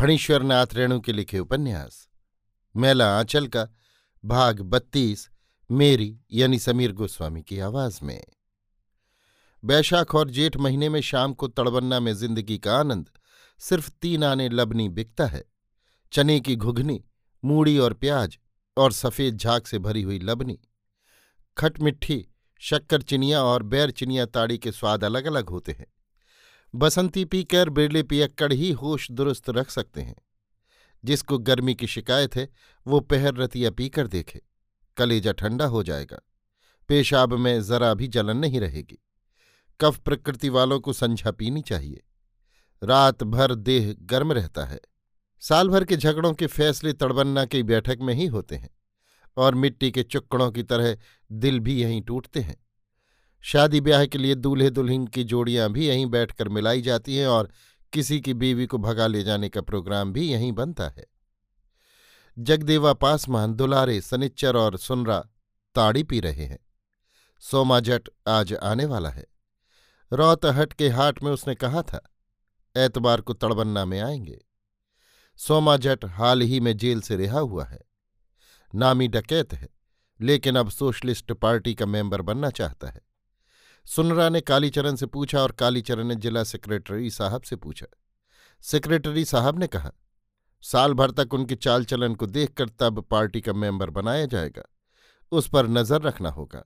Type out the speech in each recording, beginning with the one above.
फणीश्वर नाथ रेणु के लिखे उपन्यास। मेला आंचल का, भाग बत्तीस, मेरी यानी समीर गोस्वामी की आवाज़ में। बैशाख और जेठ महीने में शाम को तड़बन्ना में ज़िंदगी का आनंद, सिर्फ़ तीन आने लबनी बिकता है। चने की घुघनी मूड़ी और प्याज, और सफ़ेद झाग से भरी हुई लबनी। खटमिट्ठी शक्कर चिनिया और बैर चिनिया ताड़ी के स्वाद अलग अलग होते हैं। बसंती पीकर बिरले पियक्कड़ ही होश दुरुस्त रख सकते हैं। जिसको गर्मी की शिकायत है, वो पहर रतिया पीकर देखे। कलेजा ठंडा हो जाएगा। पेशाब में जरा भी जलन नहीं रहेगी। कफ प्रकृति वालों को संझा पीनी चाहिए। रात भर देह गर्म रहता है। साल भर के झगड़ों के फैसले तड़बन्ना की बैठक में ही होते हैं। और मिट्टी के चुक्कड़ों की तरह दिल भी यहीं टूटते हैं। शादी ब्याह के लिए दूल्हे दुल्हन की जोड़ियाँ भी यहीं बैठकर मिलाई जाती हैं और किसी की बीवी को भगा ले जाने का प्रोग्राम भी यहीं बनता है। जगदेवा पासमान दुलारे, सनिच्चर और सुनरा ताड़ी पी रहे हैं। सोमा जट आज आने वाला है। रौतहट के हाट में उसने कहा था एतबार को तड़बन्ना में आएँगे। सोमा जट हाल ही में जेल से रिहा हुआ है। नामी डकैत है, लेकिन अब सोशलिस्ट पार्टी का मेंबर बनना चाहता है। सुनरा ने कालीचरण से पूछा और कालीचरण ने जिला सेक्रेटरी साहब से पूछा। सेक्रेटरी साहब ने कहा, साल भर तक उनके चाल चलन को देखकर तब पार्टी का मेंबर बनाया जाएगा। उस पर नज़र रखना होगा।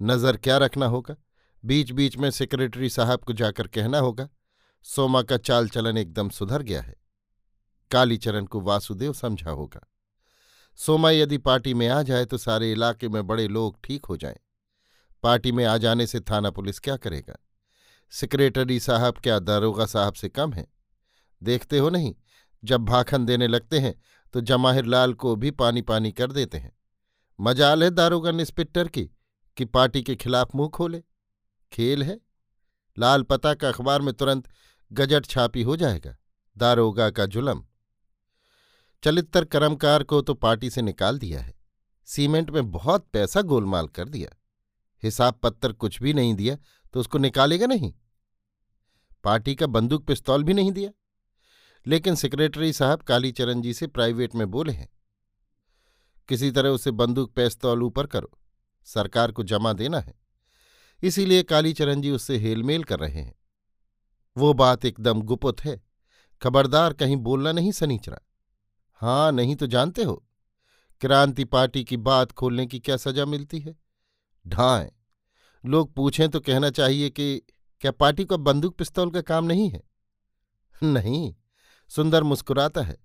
नज़र क्या रखना होगा? बीच बीच में सेक्रेटरी साहब को जाकर कहना होगा, सोमा का चाल चलन एकदम सुधर गया है। कालीचरण को वासुदेव समझा होगा। सोमा यदि पार्टी में आ जाए तो सारे इलाके में बड़े लोग ठीक हो जाएँ। पार्टी में आ जाने से थाना पुलिस क्या करेगा? सेक्रेटरी साहब क्या दारोगा साहब से कम है? देखते हो नहीं, जब भाखन देने लगते हैं तो जमाहिर लाल को भी पानी पानी कर देते हैं। मजाल है दारोगा इंस्पेक्टर की, कि पार्टी के खिलाफ मुँह खोले। खेल है। लाल पता का अखबार में तुरंत गजट छापी हो जाएगा, दारोगा का जुलम। चलित्र कर्मकार को तो पार्टी से निकाल दिया है। सीमेंट में बहुत पैसा गोलमाल कर दिया। हिसाब पत्तर कुछ भी नहीं दिया तो उसको निकालेगा नहीं। पार्टी का बंदूक पिस्तौल भी नहीं दिया। लेकिन सेक्रेटरी साहब कालीचरण जी से प्राइवेट में बोले हैं, किसी तरह उसे बंदूक पिस्तौल ऊपर करो, सरकार को जमा देना है। इसीलिए कालीचरण जी उससे हेलमेल कर रहे हैं। वो बात एकदम गुपुत है, खबरदार कहीं बोलना नहीं सनीचरा। हाँ नहीं तो जानते हो, क्रांति पार्टी की बात खोलने की क्या सजा मिलती है? ढाएँ। लोग पूछें तो कहना चाहिए कि, क्या पार्टी को बंदूक पिस्तौल का काम नहीं है? नहीं, सुंदर मुस्कुराता है।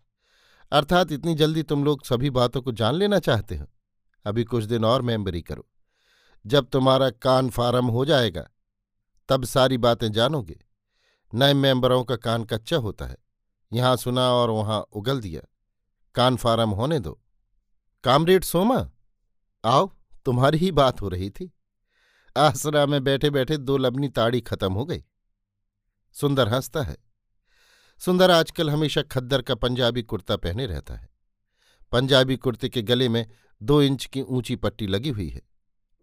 अर्थात इतनी जल्दी तुम लोग सभी बातों को जान लेना चाहते हो। अभी कुछ दिन और मेंबरी करो। जब तुम्हारा कान फार्म हो जाएगा, तब सारी बातें जानोगे। नए मेंबरों का कान कच्चा होता है। यहाँ सुना और वहाँ उगल दिया। कान फार्म होने दो। कामरेड सोमा, आओ। तुम्हारी ही बात हो रही थी। आसरा में बैठे बैठे दो लबनी ताड़ी खत्म हो गई। सुंदर हंसता है। सुंदर आजकल हमेशा खद्दर का पंजाबी कुर्ता पहने रहता है। पंजाबी कुर्ते के गले में दो इंच की ऊँची पट्टी लगी हुई है।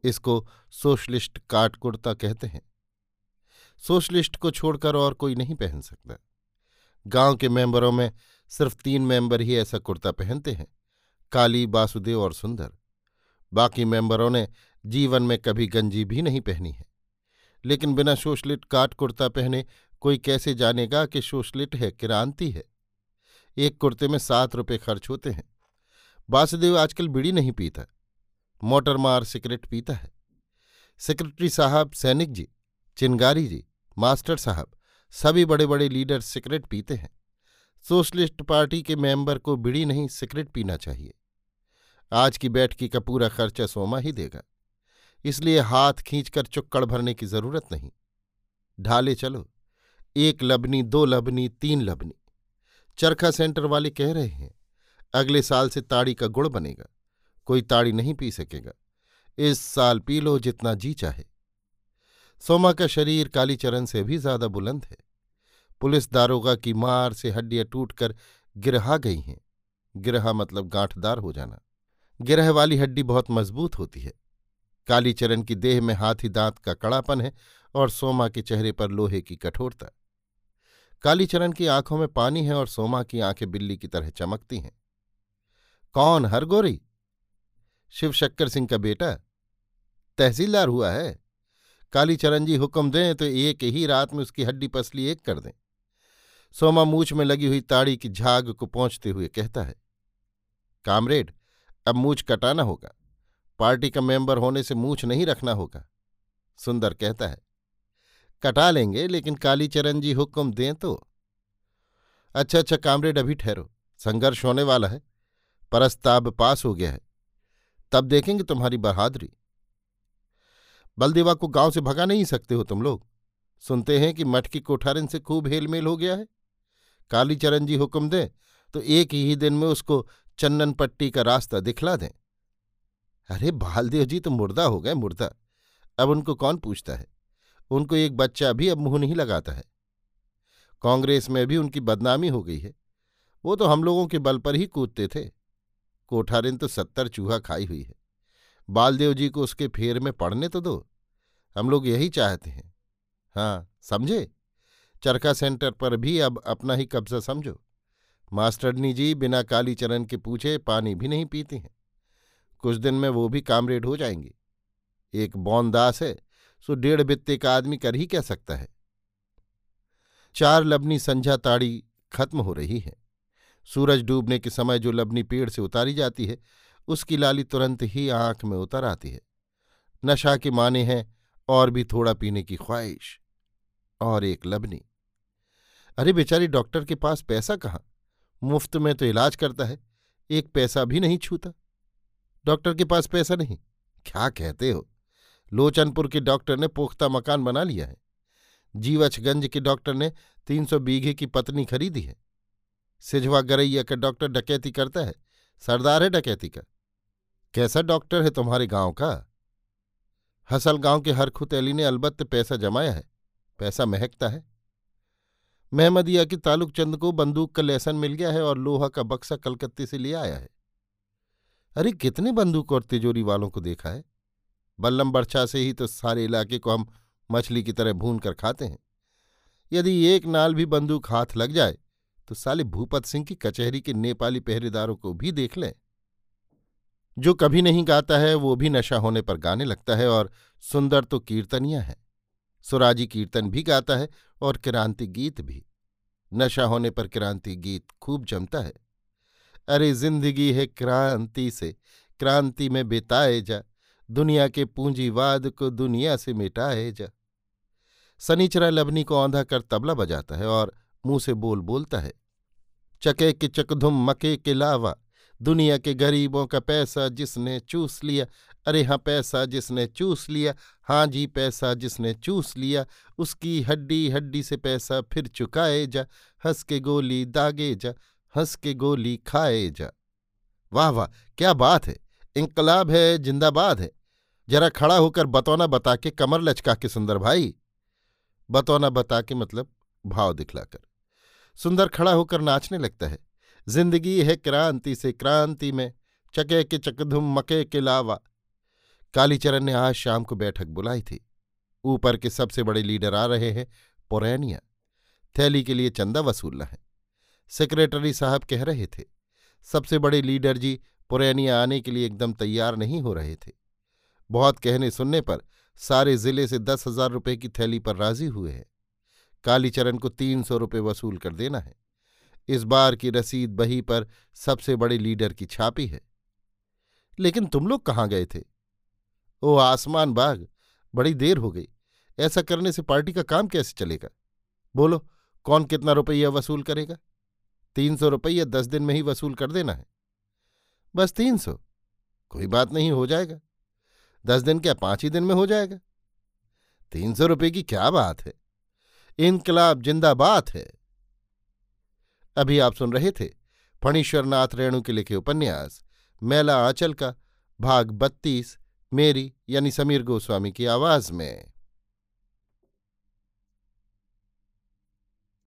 इसको सोशलिस्ट काट कुर्ता कहते हैं। सोशलिस्ट को छोड़कर और कोई नहीं पहन सकता। गाँव के मेंबरों में सिर्फ़ तीन मेंबर ही ऐसा कुर्ता पहनते हैं। काली वासुदेव और सुंदर। बाकी मेंबरों ने जीवन में कभी गंजी भी नहीं पहनी है। लेकिन बिना शोशलिट काट कुर्ता पहने कोई कैसे जानेगा कि शोशलिट है, क्रांति है? एक कुर्ते में सात रुपये खर्च होते हैं। वासुदेव आजकल बीड़ी नहीं पीता मोटर मार सिगरेट पीता है। सेक्रेटरी साहब सैनिक जी चिनगारी जी, मास्टर साहब, सभी बड़े बड़े लीडर सिगरेट पीते हैं। सोशलिस्ट पार्टी के मेंबर को बीड़ी नहीं, सिगरेट पीना चाहिए। आज की बैठकी का पूरा खर्चा सोमा ही देगा। इसलिए हाथ खींचकर चुक्कड़ भरने की ज़रूरत नहीं। ढाले चलो। एक लबनी, दो लबनी, तीन लबनी। चरखा सेंटर वाले कह रहे हैं, अगले साल से ताड़ी का गुड़ बनेगा। कोई ताड़ी नहीं पी सकेगा। इस साल पी लो जितना जी चाहे। सोमा का शरीर कालीचरण से भी ज़्यादा बुलंद है। पुलिस दारोगा की मार से हड्डियाँ टूटकर गिरहा गई हैं। गिरहा मतलब गांठदार हो जाना। गिरह वाली हड्डी बहुत मज़बूत होती है। कालीचरण की देह में हाथी दांत का कड़ापन है और सोमा के चेहरे पर लोहे की कठोरता। कालीचरण की आँखों में पानी है और सोमा की आँखें बिल्ली की तरह चमकती हैं। कौन हरगोरी? शिव शक्कर सिंह का बेटा। तहसीलदार हुआ है। कालीचरण जी हुक्म दें तो एक ही रात में उसकी हड्डी पसली एक कर दें। सोमा मूछ में लगी हुई ताड़ी की झाग को पहुँचते हुए कहता है, कामरेड अब मूछ कटाना होगा। पार्टी का मेंबर होने से मूछ नहीं रखना होगा। सुंदर कहता है। कटा लेंगे, लेकिन कालीचरण जी हुक्म दें तो। अच्छा अच्छा कामरेड अभी ठहरो। संघर्ष होने वाला है। परस्ताब पास हो गया है। तब देखेंगे तुम्हारी बहादुरी। बलदेवा को गाँव से भगा नहीं सकते हो तुम लोग। सुनते हैं कि मठ की कोठारिन से खूब हेलमेल हो गया है। कालीचरण जी हुक्म दें तो एक ही दिन में उसको चन्नन पट्टी का रास्ता दिखला दें। अरे, बालदेव जी तो मुर्दा हो गए, मुर्दा। अब उनको कौन पूछता है? उनको एक बच्चा भी अब मुँह नहीं लगाता है। कांग्रेस में भी उनकी बदनामी हो गई है। वो तो हम लोगों के बल पर ही कूदते थे। कोठारिन तो सत्तर चूहा खाई हुई है। बालदेव जी को उसके फेर में पड़ने तो दो। हम लोग यही चाहते हैं। हाँ समझे? चरखा सेंटर पर भी अब अपना ही कब्जा समझो। मास्टरनी जी बिना कालीचरण के पूछे, पानी भी नहीं पीती हैं। कुछ दिन में वो भी कामरेड हो जाएँगी। एक बौनदास है, सो डेढ़ बित्ते का आदमी कर ही कह सकता है? चार लबनी संझा ताड़ी खत्म हो रही है। सूरज डूबने के समय जो लबनी पेड़ से उतारी जाती है, उसकी लाली तुरंत ही आँख में उतर आती है। नशा के माने हैं और भी थोड़ा पीने की ख्वाहिश। और एक लबनी। अरे बेचारी डॉक्टर के पास पैसा कहाँ? मुफ़्त में तो इलाज करता है, एक पैसा भी नहीं छूता। डॉक्टर के पास पैसा नहीं, क्या कहते हो? लोचनपुर के डॉक्टर ने पुख्ता मकान बना लिया है। जीवछगंज के डॉक्टर ने तीन सौ बीघे की पत्नी खरीदी है। सिझवा गरैया का डॉक्टर डकैती करता है, सरदार है डकैती का। कैसा डॉक्टर है तुम्हारे गाँव का? हसल गाँव के हर खुतैली ने अलबत्त पैसा जमाया है, पैसा महकता है। महमदिया के तालुक चंद को बंदूक का लेसन मिल गया है और लोहा का बक्सा कलकत्ते से ले आया है। अरे, कितने बंदूक और तिजोरी वालों को देखा है? बल्लम बर्छा से ही तो सारे इलाके को हम मछली की तरह भून कर खाते हैं। यदि एक नाल भी बंदूक हाथ लग जाए तो साले भूपत सिंह की कचहरी के नेपाली पहरेदारों को भी देख लें। जो कभी नहीं गाता है, वो भी नशा होने पर गाने लगता है और सुंदर तो कीर्तनिया है। सुराजी कीर्तन भी गाता है और क्रांति गीत भी। नशा होने पर क्रांति गीत खूब जमता है। अरे ज़िंदगी है क्रांति से, क्रांति में बिताए जा। दुनिया के पूंजीवाद को दुनिया से मिटाए जा। सनीचरा लबनी को औंधा कर तबला बजाता है और मुँह से बोल बोलता है। चके के चकधुम मके के लावा। दुनिया के गरीबों का पैसा जिसने चूस लिया, अरे हाँ पैसा जिसने चूस लिया हाँ जी, पैसा जिसने चूस लिया, उसकी हड्डी हड्डी से पैसा फिर चुकाए जा हंस के गोली दागे जा हंस के गोली खाए जा। वाह वाह, क्या बात है, इनकलाब है, जिंदाबाद है। जरा खड़ा होकर बतौना बता के कमर लचका के सुंदर भाई। बतौना बता के मतलब भाव दिखलाकर। सुंदर खड़ा होकर नाचने लगता है। ज़िंदगी है क्रांति से क्रांति में, चके के चकधुम मके के लावा। कालीचरण ने आज शाम को बैठक बुलाई थी। ऊपर के सबसे बड़े लीडर आ रहे हैं पुरैनिया। थैली के लिए चंदा वसूलना है सेक्रेटरी साहब कह रहे थे, सबसे बड़े लीडर जी पुरैनिया आने के लिए एकदम तैयार नहीं हो रहे थे। बहुत कहने सुनने पर सारे ज़िले से दस हज़ार रुपये की थैली पर राज़ी हुए हैं। कालीचरण को तीन सौ रुपये वसूल कर देना है। इस बार की रसीद बही पर सबसे बड़े लीडर की छापी है। लेकिन तुम लोग कहाँ गए थे? ओ आसमान बाग। बड़ी देर हो गई। ऐसा करने से पार्टी का काम कैसे चलेगा? बोलो, कौन कितना रुपया वसूल करेगा? तीन सौ रुपया दस दिन में ही वसूल कर देना है। बस तीन सौ। कोई बात नहीं, हो जाएगा। दस दिन क्या पाँच ही दिन में हो जाएगा? तीन सौ रुपये की क्या बात है? इनकलाब जिंदाबाद है। अभी आप सुन रहे थे फणीश्वरनाथ रेणु के लिखे उपन्यास, मेला आंचल का, भाग बत्तीस, मेरी यानी समीर गोस्वामी की आवाज़ में।